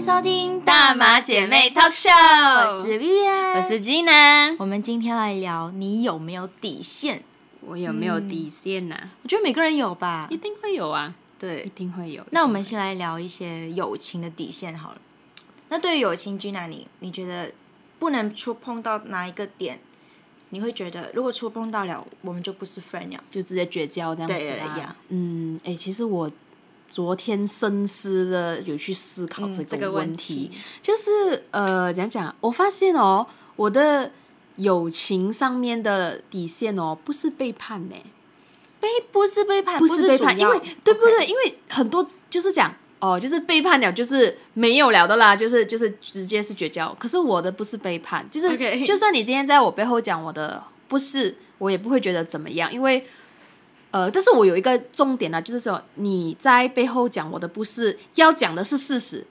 迎收听大马姐妹 Talk Show，我是 Vivian，我是 Gina，我们今天来聊你有没有底线？我有没有底线呐、我觉得每个人有吧一。定会有啊，对一，定会有。那我们先来聊一些友情的底线好了。那对于友情，Gina，你你觉得不能触碰到哪一个点？你会觉得如果触碰到了，我们就不是 friend 了。就直接绝交这样子对啦。呀嗯，哎、其实我昨天深思的有去思考嗯这个个问问题，题就是呃，讲讲，我发现哦，我的友情上面的底线哦，不是背叛呢、背不是背叛，不是背叛，因为对不对？因为很多就是讲哦，就是背叛了，就是没有了的啦，就是就是直接是绝交。可是我的不是背叛，就是就算你今天在我背后讲我的不是，我也不会觉得怎么样，因为。呃，但是我有一个重点呢，就是说你在背后讲我的不是，要讲的是事实，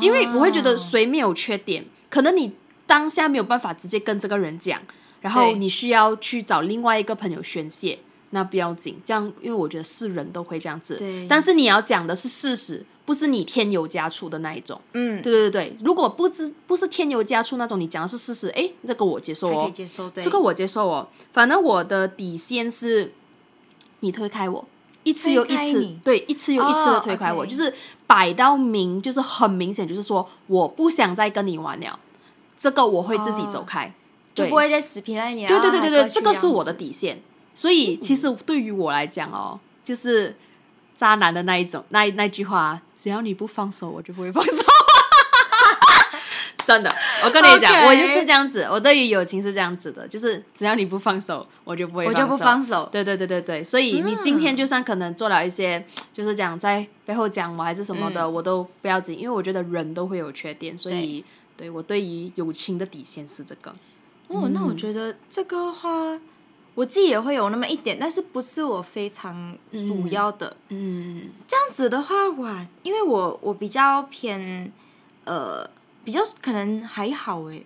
因为我会觉得哦谁没有缺点，可能你当下没有办法直接跟这个人讲，然后你需要去找另外一个朋友宣泄，那不要紧，这样因为我觉得是人都会这样子，对。但是你要讲的是事实，不是你添油加醋的那一种，嗯，对对对对，如果不知不是添油加醋那种，你讲的是事实，诶，这个我接受哦。这个我接受哦，反正我的底线是，你推开我。一次又一次对，一次又一次的哦推开我就是摆到明，就是很明显，就是说我不想再跟你玩了，这个我会自己走开，对就不会再死皮赖脸。对对对对对，啊这个是我的。底线。所以其实对于我来讲哦，就是渣男的那一种，那那句话，只要你不放手，我就不会放手。真的，我跟你讲我就是这样子，我对于友情是这样子的，就是只要你不放手，我就不会我就不放手。对对对对对，所以你今天就算可能做了一些，就是讲在背后讲我还是什么的，嗯我都不要紧，因为我觉得人都会有缺点，所以对我对于友情的底线是这个。哦，那我觉得这个话，我自己也会有那么一点，但是不是我非常主要的。嗯这样子的话，哇，因为我我比较偏，呃，比较可能还好诶，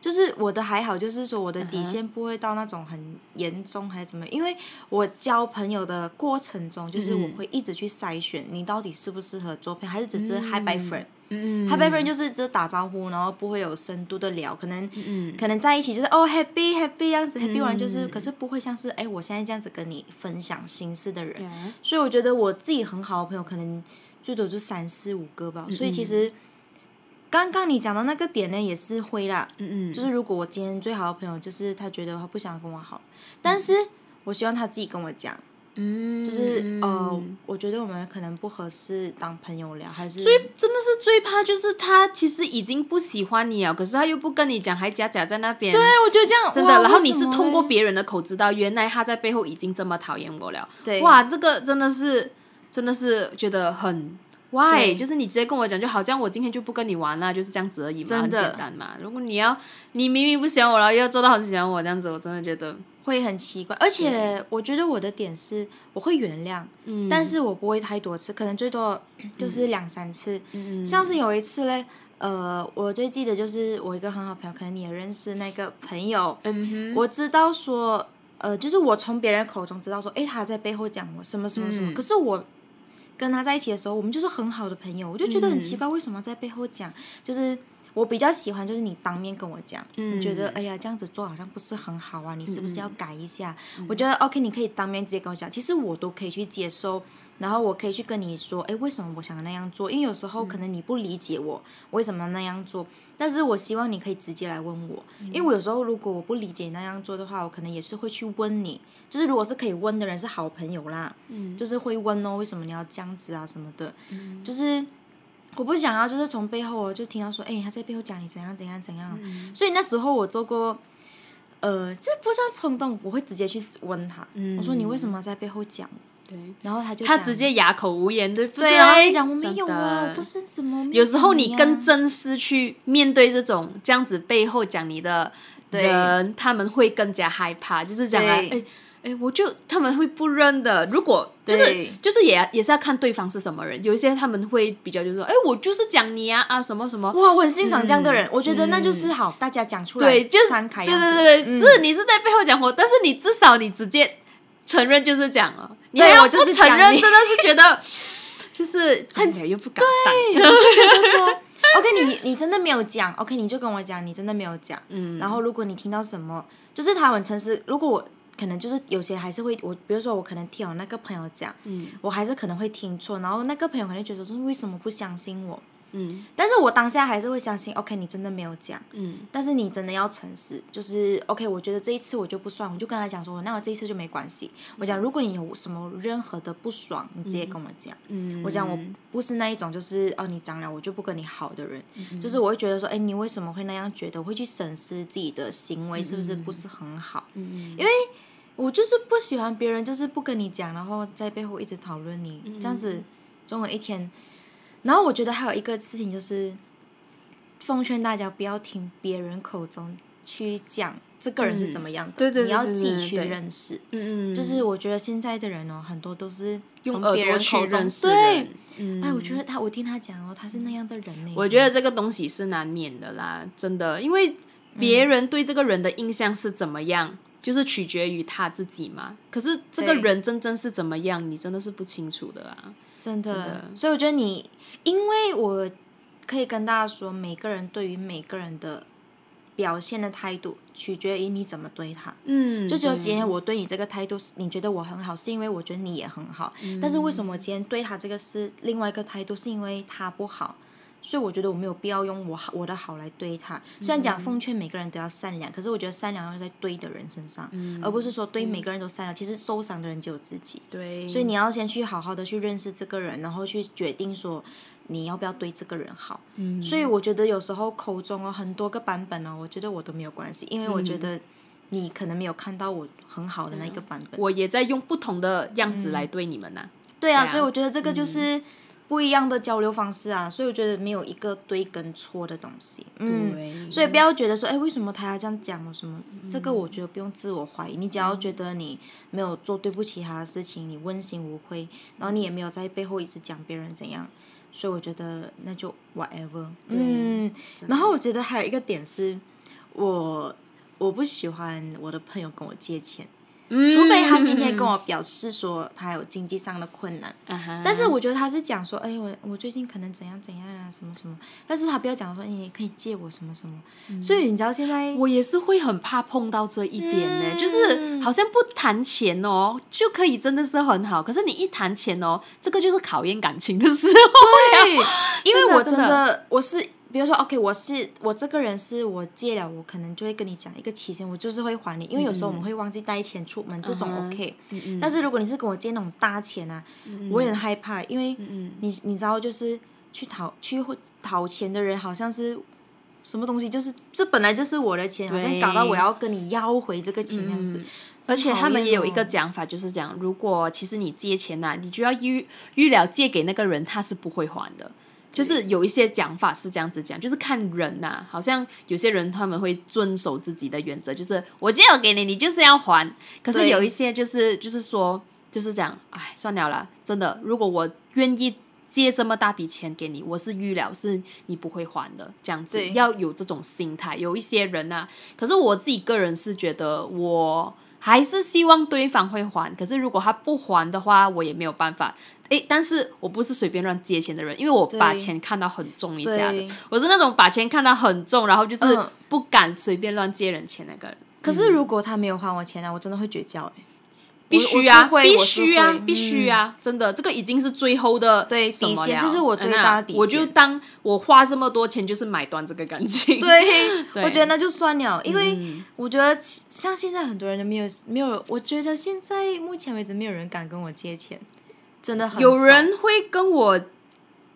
就是我的还好，就是说我的底线不会到那种很严重还是怎么样因为我交朋友的过程中，就是我嗯会一直去筛选你到底适不适合做朋友，还是只是 hi bye friend。嗯。hi bye friend 就是只打招呼，然后不会有深度的聊，可能嗯。可能在一起就是哦 happy happy 这样子，happy 完就是，嗯。可是不会像是哎我现在这样子跟你分享心事的人，嗯所以我觉得我自己很好的朋友可能最多就三四五个吧，所以其实刚刚你讲的那个点呢也是会啦，嗯嗯，就是如果我今天最好的朋友就是他觉得他不想跟我好，但是我希望他自己跟我讲，嗯，就是呃，我觉得我们可能不合适当朋友聊，还是最真的是最怕就是他其实已经不喜欢你了，可是他又不跟你讲，还假假在那边。对，我觉得这样真的，然后你是通过别人的口知道，原来他在背后已经这么讨厌我了。对。哇，这个真的是，真的是觉得很 why，就是你直接跟我讲就好，这样我今天就不跟你玩了，就是这样子而已嘛，很简单嘛。如果你要，你明明不喜欢我然后，又要做到很喜欢我这样子，我真的觉得，会很奇怪，而且我觉得我的点是我会原谅，嗯，但是我不会太多次，可能最多 就是两三次。嗯，像是有一次嘞，呃，我最记得就是我一个很好朋友，可能你也认识那个朋友，嗯哼，我知道说，呃，就是我从别人口中知道说，诶，他在背后讲我什么什么什么，嗯。可是我跟他在一起的时候，我们就是很好的朋友，我就觉得很嗯奇怪，为什么在背后讲？就是我比较喜欢，就是你当面跟我讲，你觉得嗯哎呀这样子做好像不是很好啊，你是不是要改一下？嗯我觉得 OK，你可以当面直接跟我讲，其实我都可以去接受。然后我可以去跟你说，哎，为什么我想那样做？因为有时候可能你不理解我为什么那样做，但是我希望你可以直接来问我，因为我有时候如果我不理解那样做的话，我可能也是会去问你，就是如果是可以问的人是好朋友啦，嗯就是会问哦，为什么你要这样子啊什么的，就是我不想要就是从背后我就听到说，哎，他在背后讲你怎样怎样怎样，嗯所以那时候我做过。呃，这不算冲动，我会直接去问他，嗯我说你为什么在背后讲？对，然后他就他直接哑口无言，对不对，讲我没有啊，我不是什么。有时候你跟这真实去面对这种这样子背后讲你的对人，他们会更加害怕，就是讲哎哎，我就他们会不认的。如果就是就是也也是要看对方是什么人，有一些他们会比较就是说，哎，我就是讲你啊啊什么什么。哇，我很欣赏这样的人，嗯我觉得那就是好，大家讲出来，对，就是对，对对对，嗯是你是在背后讲我，但是你至少你直接承认就是讲了，你还要对我就是不承认，真的是觉得 就是讲了又不敢对，我就觉得说，OK，你你真的没有讲，OK，你就跟我讲，你真的没有讲。嗯，然后如果你听到什么，就是他很诚实。如果我可能就是有些还是会我，比如说我可能听我那个朋友讲，嗯我还是可能会听错，然后那个朋友可能觉得说为什么不相信我？嗯但是我当下还是会相信，OK，你真的没有讲。嗯但是你真的要诚实，就是 OK。我觉得这一次我就不算，我就跟他讲说，那我这一次就没关系。我讲，如果你有什么任何的不爽，你直接跟我讲。嗯，我讲我不是那一种，就是哦你讲了我就不跟你好的人，嗯就是我会觉得说，哎，你为什么会那样觉得？我会去审视自己的行为是不是不是很好，嗯因为我就是不喜欢别人就是不跟你讲，然后在背后一直讨论你，这样子总有一天。然后我觉得还有一个事情就是，奉劝大家不要听别人口中去讲这个人是怎么样的，对对对你要对自己去认识。嗯嗯，就是我觉得现在的人哦，很多都是从别人口中认识对。。嗯，哎，我觉得他，我听他讲哦，他是那样的人呢。我觉得这个东西是难免的啦，真的，因为别人对这个人的印象是怎么样，就是取决于他自己嘛。可是这个人真正是怎么样，你真的是不清楚的啊。真的，的所以我觉得你，因为我可以跟大家说，每个人对于每个人的表现的态度，取决于你怎么对他。嗯，就只有今天我对你这个态度是，你觉得我很好，是因为我觉得你也很好。嗯但是为什么今天对他这个是另外一个态度，是因为他不好，所以我觉得我没有必要用我好我的好来对他。虽然讲奉劝每个人都要善良，可是我觉得善良要在对的人身上，而不是说对每个人都善良。其实受伤的人只有自己。对，所以你要先去好好的去认识这个人，然后去决定说你要不要对这个人好。嗯所以我觉得有时候口中哦很多个版本哦，我觉得我都没有关系，因为我觉得你可能没有看到我很好的那一个版本。我也在用不同的样子来对你们呐、对啊所以我觉得这个就是不一样的交流方式啊，所以我觉得没有一个对跟错的东西。嗯。所以不要觉得说，哎，为什么他要这样讲我什么？这个我觉得不用自我怀疑，你只要觉得你没有做对不起他的事情，你问心无愧，然后你也没有在背后一直讲别人怎样，所以我觉得那就 whatever。嗯，然后我觉得还有一个点是，我我不喜欢我的朋友跟我借钱，嗯除非他今天跟我表示说他有经济上的困难。但是我觉得他是讲说，哎，我我最近可能怎样怎样啊，什么什么，但是他不要讲说，你可以借我什么什么。所以你知道现在，我也是会很怕碰到这一点呢、嗯就是好像不谈钱哦就可以真的是很好，可是你一谈钱哦，这个就是考验感情的时候。对，因为我真的我是，比如说，OK，我是我这个人是我借了，我可能就会跟你讲一个期限，我就是会还你，因为有时候我们会忘记带钱出门，这种 OK。嗯但是如果你是跟我借那种大钱啊，我也很害怕，因为嗯你你知道，就是去讨去讨钱的人好像是。什么东西就是这本来就是我的钱，好像搞到我要跟你要回这个钱样子。而且他们也有一个讲法，就是讲，如果其实你借钱呐、你就要预预了借给那个人，他是不会还的。就是有一些讲法是这样子讲，就是看人呐、好像有些人他们会遵守自己的原则，就是我借我给你，你就是要还。可是有一些就是就是说就是讲，哎，算了啦，真的，如果我愿意借这么大笔钱给你，我是预料是你不会还的，这样子要有这种心态。有一些人呐、可是我自己个人是觉得我。还是希望对方会还，可是如果他不还的话，我也没有办法。诶，但是我不是随便乱借钱的人，因为我把对。钱看到很重一下的，我是那种把钱看到很重，然后就是嗯。不敢随便乱借人钱那个人。可是如果他没有还我钱啊，我真的会绝交哎、必须啊，必须啊，必须啊！真的，这个已经是最后的底线这是我最大的底线。我就当我花这么多钱，就是买断这个感情。对，对。我觉得那就算了，因为嗯。我觉得像现在很多人都没有没有，我觉得现在目前为止没有人敢跟我借钱，真的很有人会跟我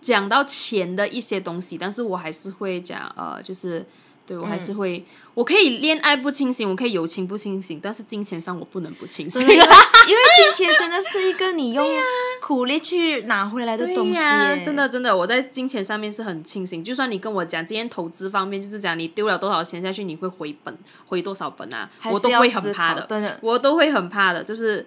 讲到钱的一些东西，但是我还是会讲，呃，就是对我还嗯是会，我可以恋爱不清醒，我可以友情不清醒，但是金钱上我不能不清醒。因为金钱真的是一个你用苦力去拿回来的对东西啊、真的真的，我在金钱上面是很清醒。就算你跟我讲今天投资方面，就是讲你丢了多少钱下去，你会回本，回多少本啊，我都会很怕的，我都会很怕的。就是，啊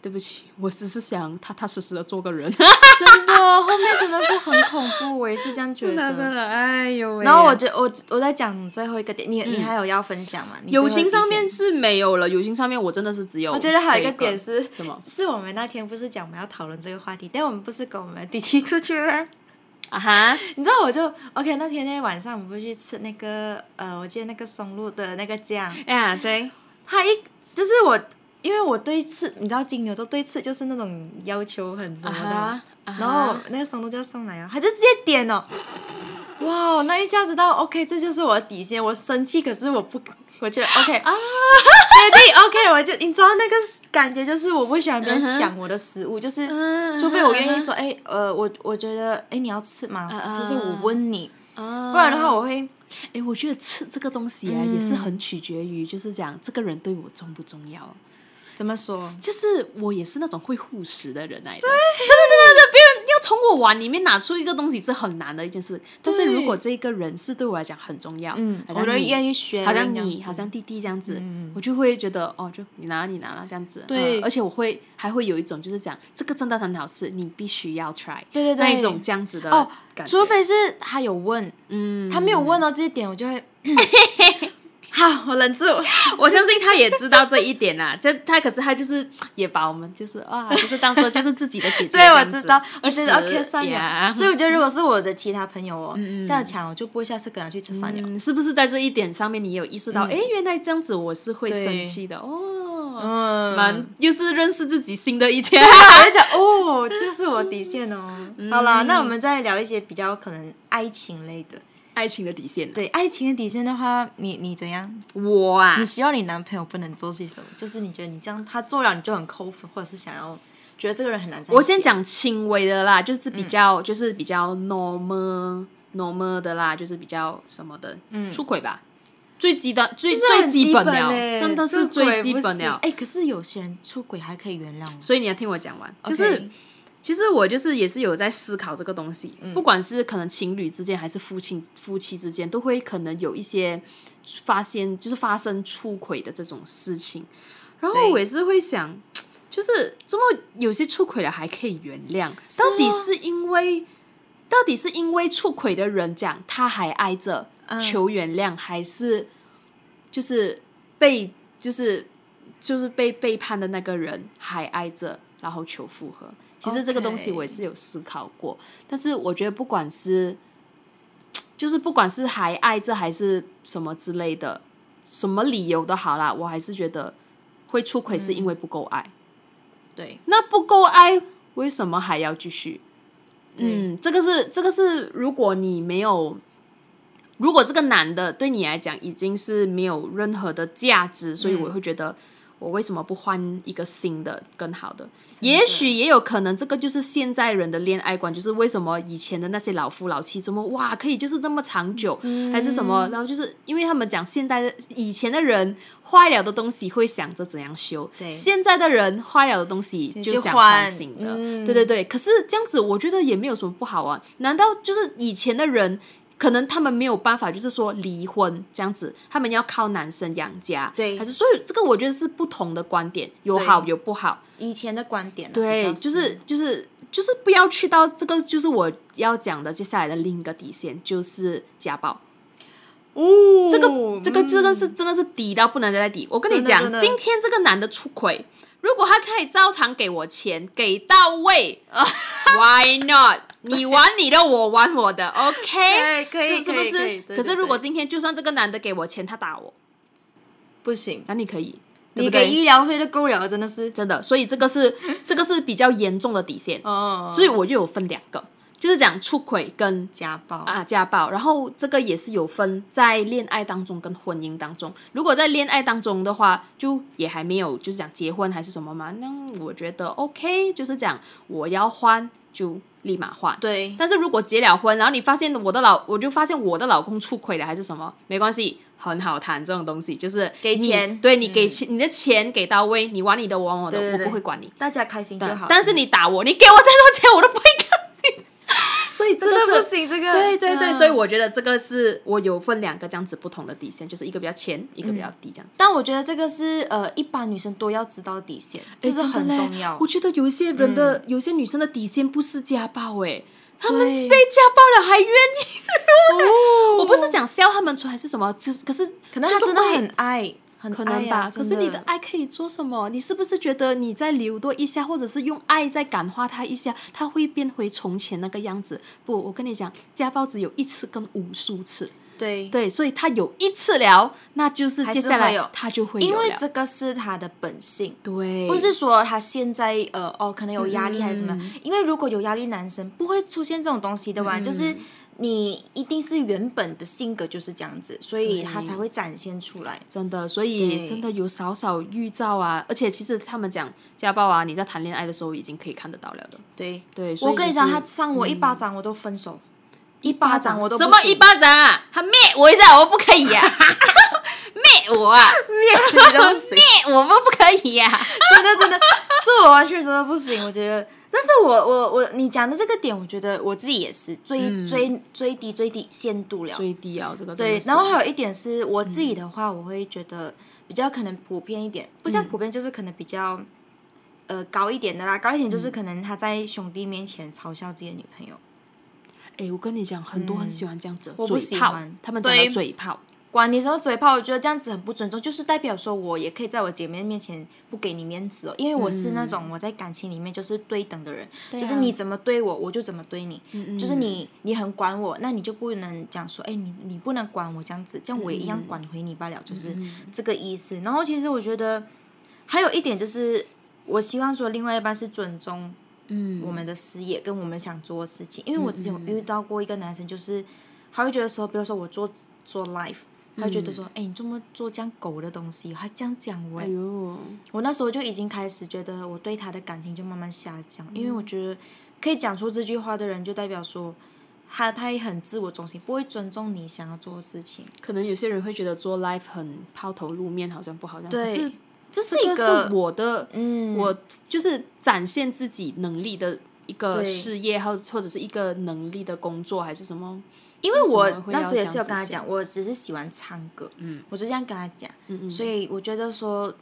对不起，我只是想踏踏实实的做个人。真的后面真的是很恐怖，我也是这样觉得真得。的，哎呦喂！然后我觉我我在讲最后一个点，你你还有要分享吗？友情上面是没有了，友情上面我真的是只有。我觉得还有一个个点是什么？是我们那天不是讲我们要讨论这个话题，但我们不是跟我们的弟弟出去吗？啊哈，你知道我就 OK 那天那晚上我们不是去吃那个呃，我记得那个松露的那个酱，哎呀，对，他一就是我，因为我对吃，你知道金牛座对吃就是那种要求很什么的，然后那个松露就要送来啊，他就直接点哦，哇，那一下子到 OK，这就是我的底线，我生气，可是我不，我觉得 OK 啊，决定 OK，我就你知道那个感觉就是我不喜欢别人抢我的食物，就是嗯除非我愿意说，哎、呃，我我觉得，哎、你要吃吗？除非我问你，啊，不然的话我会，哎，我觉得吃这个东西啊，嗯。也是很取决于，就是讲这个人对我重不重要。怎么说？就是我也是那种会护食的人来的，真的真的别人要从我碗里面拿出一个东西是很难的一件事。但是如果这个人是对我来讲很重要，嗯，我都愿意学，好像你，好像弟弟这样子，嗯我就会觉得哦，就你拿你拿了这样子。对嗯而且我会还会有一种就是讲这个真的很好吃，你必须要 try，对对对那一种这样子的哦。除非是他有问，嗯，他没有问到这一点，我就会，好，我忍住。我相信他也知道这一点啦。这他可是他就是也把我们就是哇，就是当做就是自己的姐姐这 对，我。知道，我觉得一时 OK 算了。呀所以我觉得，如果是我的其他朋友哦，这样抢，我就不会下次跟他去吃饭了。嗯，是不是在这一点上面你有意识到？哎、原来这样子我是会生气的哦。嗯，蛮又是认识自己新的一天。我就讲哦，这是我底线哦。嗯好啦，那我们再聊一些比较可能爱情类的。爱情的底线，对爱情的底线的话，你你怎样？我啊你，希望你男朋友不能做些什么？就是你觉得你这样他做了你就很扣分，或者是想要觉得这个人很难。我先讲轻微的啦，就是比较、就是比较 normal normal 的啦，就是比较什么的，嗯出轨吧，最基的最就是最基基本了，嘞真的是最基不本了。行哎、可是有些人出轨还可以原谅。所以你要听我讲完，就是。其实我就是也是有在思考这个东西，嗯。不管是可能情侣之间还是夫妻夫妻之间，都会可能有一些发现就是发生出轨的这种事情。然后我也是会想，就是这么有些出轨了还可以原谅，到底是因为到底是因为出轨的人讲他还爱着嗯。求原谅，还是就是被就是就是被背叛的那个人还爱着，然后求复合。其实这个东西我也是有思考过但是我觉得不管是就是不管是还爱着还是什么之类的，什么理由都好啦，我还是觉得会出轨是因为不够爱。对，那不够爱，为什么还要继续？嗯，这个是这个是，如果你没有，如果这个男的对你来讲已经是没有任何的价值，所以嗯我会觉得。我为什么不换一个新的、更好的？的也许也有可能，这个就是现在人的恋爱观，就是为什么以前的那些老夫老妻怎么哇可以就是这么长久，嗯还是什么？然后就是因为他们讲现代的以前的人坏了的东西会想着怎样修，对现在的人坏了的东西就想换换新的，嗯对对对。可是这样子，我觉得也没有什么不好啊。难道就是以前的人？可能他们没有办法，就是说离婚这样子，他们要靠男生养家，对。还是所以这个我觉得是不同的观点，有好有不好，以前的观点啊、对，就是就是就是不要去到这个，就是我要讲的接下来的另一个底线，就是家暴。哦，这个这个真的是真的是低到不能再低。我跟你讲今天这个男的出轨，如果他可以照常给我钱，给到位 ，Why not？你玩你的，我玩我的，OK？对可以是是不可以可以是？可是如果今天就算这个男的给我钱，他打我，不行，那你可以，你给医疗费就够了，真的是。真的，所以这个是 这个是比较严重的底线。哦，所以我就有分两个，就是讲出轨跟家暴啊家暴，然后这个也是有分在恋爱当中跟婚姻当中。如果在恋爱当中的话，就也还没有就是讲结婚还是什么嘛，那我觉得 OK，就是讲我要换就立马换。对，但是如果结了婚，然后你发现我的老，我就发现我的老公出轨了还是什么，没关系，很好谈这种东西，就是给钱对你给钱，你的钱给到位，你玩你的，我玩我的，对对对我不会管你。大家开心就好。但是你打我，你给我再多钱，我都不会跟你。所以真的。不行，这个对对对，嗯所以我觉得这个是我有分两个这样子不同的底线，就是一个比较浅，一个比较低这样子。但我觉得这个是呃，一般女生都要知道的底线，这是很重要我。觉得有一些人的、有些女生的底线不是家暴、哎，她们被家暴了还愿意。哦我不是想笑他们出还是什么，只是可是可能就是会她真的很爱，很可能吧。啊可是你的爱可以做什么？你是不是觉得你再留多一下，或者是用爱再感化他一下，他会变回从前那个样子？不，我跟你讲，家暴只有一次跟无数次。对，对，所以他有一次聊，那就是接下来他就会有因为这个是他的本性。对，不是说他现在呃哦可能有压力还是什么，嗯因为如果有压力，男生不会出现这种东西的嗯吧？就是你一定是原本的性格就是这样子，所以他才会展现出来。真的，所以真的有少少预兆啊，而且其实他们讲家暴啊，你在谈恋爱的时候已经可以看得到了的。对，对，我跟你讲，他扇我一巴掌，我都分手。一巴掌我都什么一巴掌啊？他灭我一下，我不可以呀、灭我啊！灭你都不行，灭我们不可以呀、真的真的，这我完全真的不行。我觉得，但是我我我你讲的这个点，我觉得我自己也是最、最最低最低限度了。最低啊，这个对，然后还有一点是我自己的话，我会觉得比较可能普遍一点，不像嗯普遍，就是可能比较呃高一点的啦。高一点就是可能他在兄弟面前嘲笑自己的女朋友，哎，我跟你讲，很多很喜欢这样子嘴炮喜欢，他们讲嘴炮。管你什么嘴炮，我觉得这样子很不尊重，就是代表说我也可以在我姐妹面前不给你面子哦，因为我是那种我在感情里面就是对等的人，就是你怎么对我，我就怎么对你，嗯就是你你很管我，那你就不能讲说，哎，你你不能管我这样子，这样我也一嗯样管回你罢了，就是这个意思。然后其实我觉得还有一点就是，我希望说另外一半是尊重嗯我们的事业跟我们想做的事情，因为我之前有遇到过一个男生，就是他会觉得说，比如说我做做 life，。他会觉得说，哎、你怎么做这样狗的东西？他这样讲我、哎呦，我那时候就已经开始觉得我对他的感情就慢慢下降，因嗯为我觉得可以讲出这句话的人，就代表说他他也很自我中心，不会尊重你想要做的事情。可能有些人会觉得做 life 很抛头露面，好像不好这样。可对是这是这个一个是我的，嗯，我就是展现自己能力的一个事业，或或者是一个能力的工作，还是什么？因为我为什么会要那时候也是有跟他讲，我只是喜欢唱歌，嗯。我就这样跟他讲，嗯嗯，所以我觉得说。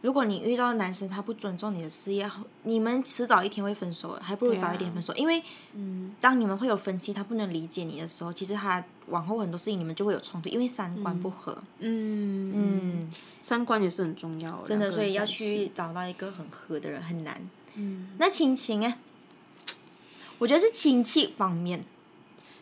如果你遇到男生他不尊重你的事业，你们迟早一天会分手，还不如早一点分手。因为嗯当你们会有分歧，他不能理解你的时候，其实他往后很多事情你们就会有冲突，因为三观不合。嗯嗯，嗯，三观也是很重要，真的，所以要去找到一个很合的人很难。嗯，那亲情哎，我觉得是亲戚方面，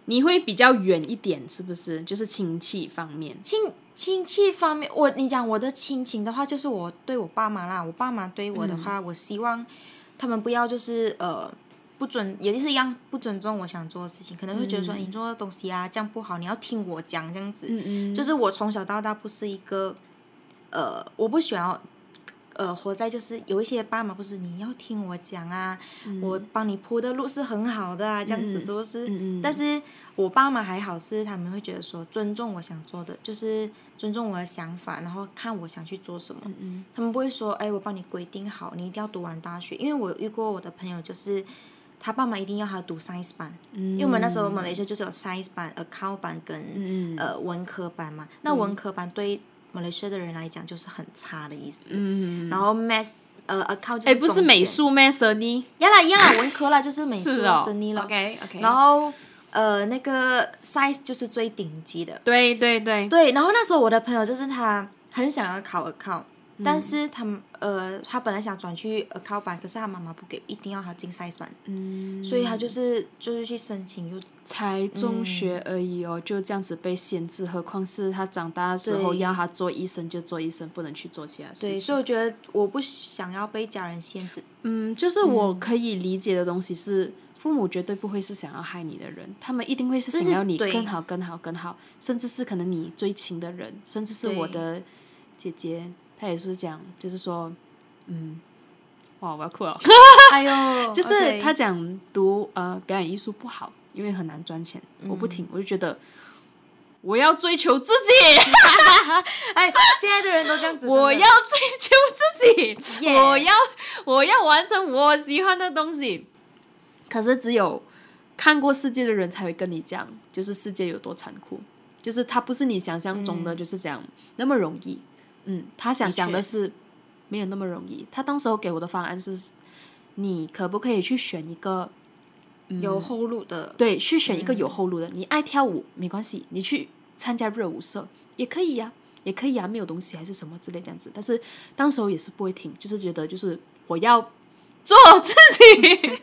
你会比较远一点，是不是？就是亲戚方面，亲亲戚方面，我你讲我的亲情的话，就是我对我爸妈啦，我爸妈对我的话，我希望他们不要就是呃不准，也就是一样不尊重我想做的事情，可能会觉得说、你做的东西啊这样不好，你要听我讲这样子。嗯嗯，就是我从小到大不是一个，呃，我不喜欢，呃，活在就是有一些爸妈不是你要听我讲啊，我帮你铺的路是很好的啊，这样子是不是？嗯嗯但是我爸妈还好，是他们会觉得说尊重我想做的，就是尊重我的想法，然后看我想去做什么。嗯他们不会说，哎，我帮你规定好，你一定要读完大学，因为我有遇过我的朋友就是。他爸妈一定要他读 science 班，嗯，因为我们那时候马来西亚就是有 science 班、account 班跟、嗯呃文科班嘛。那文科班对马来西亚的人来讲就是很差的意思。嗯，然后 math 呃 account 就是哎，不是，美术咩？Sunny 呀啦一样啦，文科啦就是美术 是哦生意了。，OK OK，然后呃那个 science 就是最顶级的。对对对，对，然后那时候我的朋友就是他很想要考 account，、但嗯是他们呃他本来想转去 account 班，可是他妈妈不给，一定要他进 science 班，嗯，所以他就是就是去申请又才中学而已哦，就这样子被限制，何况是他长大的时候要他做医生就做医生，不能去做其他事对，情。所以我觉得我不想要被家人限制。嗯，就是我可以理解的东西是，父母绝对不会是想要害你的人，他们一定会是想要你更好、更好、更好，甚至是可能你最亲的人，甚至是我的姐姐，她也是讲，就是说，嗯，哇，我要哭了，哎呦，就是她讲读呃表演艺术不好，因为很难赚钱，我不嗯听，我就觉得我要追求自己。哎，现在的人都这样子，我要追求自己我要我要完成我喜欢的东西。可是只有看过世界的人才会跟你讲，就是世界有多残酷，就是它不是你想象中的，嗯。就是讲那么容易。嗯，他想讲的是没有那么容易。他当时候给我的方案是，你可不可以去选一个有后路的，对，去选一个嗯有后路的。你爱跳舞没关系，你去参加热舞社也可以呀、也可以啊，没有东西还是什么之类这样子。但是当时候也是不会停，就是觉得就是我要做自己，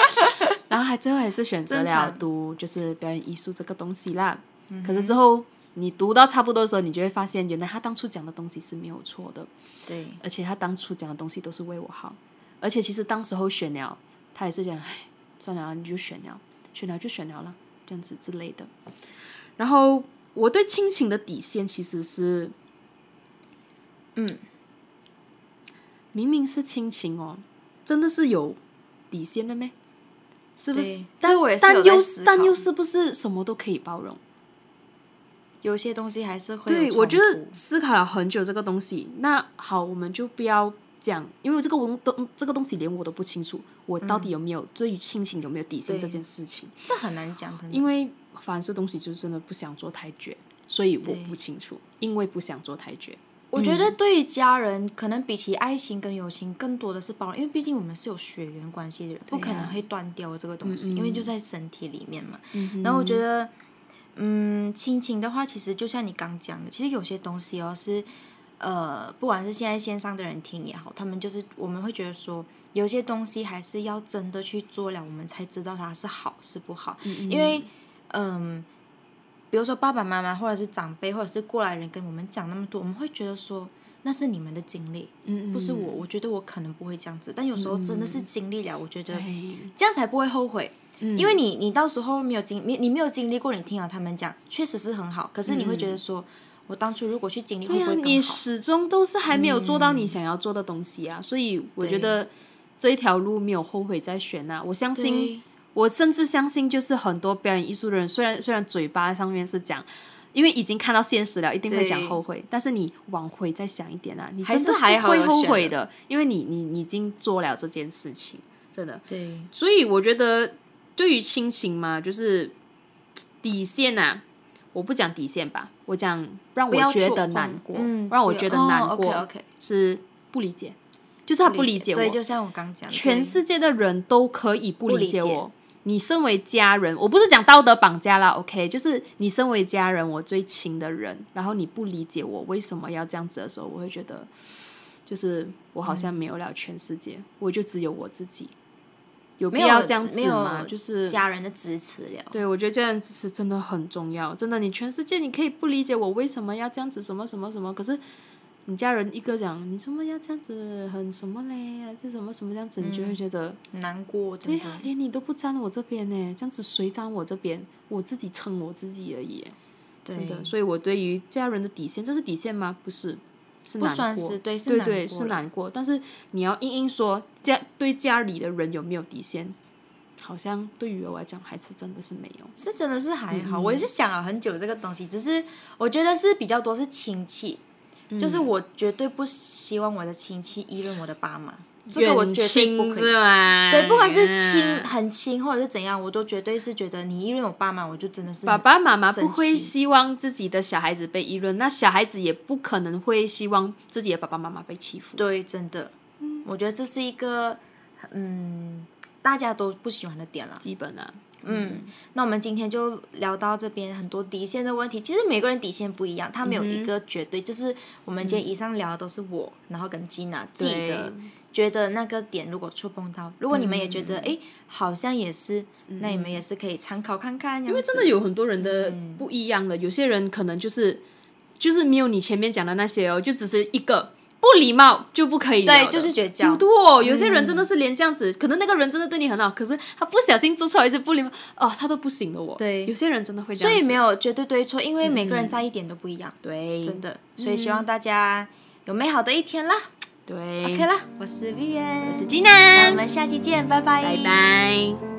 然后还最后还是选择了读就是表演艺术这个东西啦。可是之后你读到差不多的时候，你就会发现，原来他当初讲的东西是没有错的，对，而且他当初讲的东西都是为我好。而且其实当时候选了，他也是讲，哎，算了啊，你就选了，选了就选了了，这样子之类的。然后我对亲情的底线其实是，嗯，明明是亲情哦，真的是有底线的咩？是不是？但我但又但又是不是什么都可以包容？有些东西还是会对，我觉得思考了很久这个东西。那好，我们就不要讲，因为这个东东这个东西连我都不清楚，我到底有没有、对于亲情有没有底线这件事情。这很难讲的，因为凡是东西就真的不想做太绝，所以我不清楚，因为不想做太绝。我觉得对于家人，可能比起爱情跟友情，更多的是包容，因为毕竟我们是有血缘关系的人，不可能会断掉这个东西，因为就在身体里面嘛。嗯然后我觉得，嗯，亲情的话，其实就像你刚讲的，其实有些东西哦是，呃，不管是现在线上的人听也好，他们就是我们会觉得说，有些东西还是要真的去做了，我们才知道它是好是不好，因为，嗯。比如说爸爸妈妈或者是长辈或者是过来人跟我们讲那么多，我们会觉得说那是你们的经历，嗯不是我。我觉得我可能不会这样子，但有时候真的是经历了，我觉得，这样才不会后悔。嗯因为你你到时候没有经你你没有经历过，你听了他们讲，确实是很好，可是你会觉得说，我当初如果去经历，会对啊，不会更好？你始终都是还没有做到你想要做的东西啊，所以我觉得这一条路没有后悔再选啊。我相信，我甚至相信，就是很多表演艺术的人，虽然虽然嘴巴上面是讲。因为已经看到现实了，一定会讲后悔。但是你往回再想一点啊，你还是还会后悔的，因为你你你已经做了这件事情，真的。对所以我觉得，对于亲情嘛，就是底线啊，我不讲底线吧，我讲让我觉得难过，嗯，让我觉得难过、是不理解，就是他不理解我。对，就像我刚讲的，全世界的人都可以不理解我。你身为家人，我不是讲道德绑架啦，OK，就是你身为家人，我最亲的人，然后你不理解我为什么要这样子的时候，我会觉得，就是我好像没有了全世界，我就只有我自己，有必要这样子吗？就是家人的支持了。对，我觉得家人支持真的很重要。真的，你全世界你可以不理解我为什么要这样子，什么什么什么，可是你家人一个讲你什么要这样子，很什么嘞，还是什么什么这样子，你就会觉得，难过。对呀、连你都不站我这边呢，这样子谁站我这边？我自己撑我自己而已，真的。所以我对于家人的底线，这是底线吗？不是，是不。算是对，是难对对，是过了难过。但是你要硬硬说家对家里的人有没有底线，好像对于我来讲还是真的是没有。是真的是还嗯好，我也是想了很久这个东西，只是我觉得是比较多是亲戚，嗯就是我绝对不希望我的亲戚议论我的爸妈，这个我远绝对不可以。对，不管是亲很亲或者是怎样，我都绝对是觉得你议论我爸妈，我就真的是爸爸妈妈不生会希望自己的小孩子被议论，那小孩子也不可能会希望自己的爸爸妈妈被欺负。对，真的，我觉得这是一个嗯大家都不喜欢的点了。基本啊，嗯，那我们今天就聊到这边，很多底线的问题。其实每个人底线不一样，他没有一个绝对。就是我们今天以上聊的都是我，然后跟 Gina 自己的觉得那个点，如果触碰到，如果你们也觉得哎、诶好像也是，那你们也是可以参考看看。因因为真的有很多人的不一样的，有些人可能就是就是没有你前面讲的那些哦，就只是一个不礼貌就不可以聊对，就是绝交。有多、哦，有些人真的是连这样子，可能那个人真的对你很好，可是他不小心做出来一些不礼貌，哦，他都不行的我。对。有些人真的会这样，所以没有绝对对错，因为每个人在意点都不一样，对，真的。所以希望大家有美好的一天啦。对。OK 啦，我是 Vivian，我是那 Gina，我们下期见，拜拜，拜拜。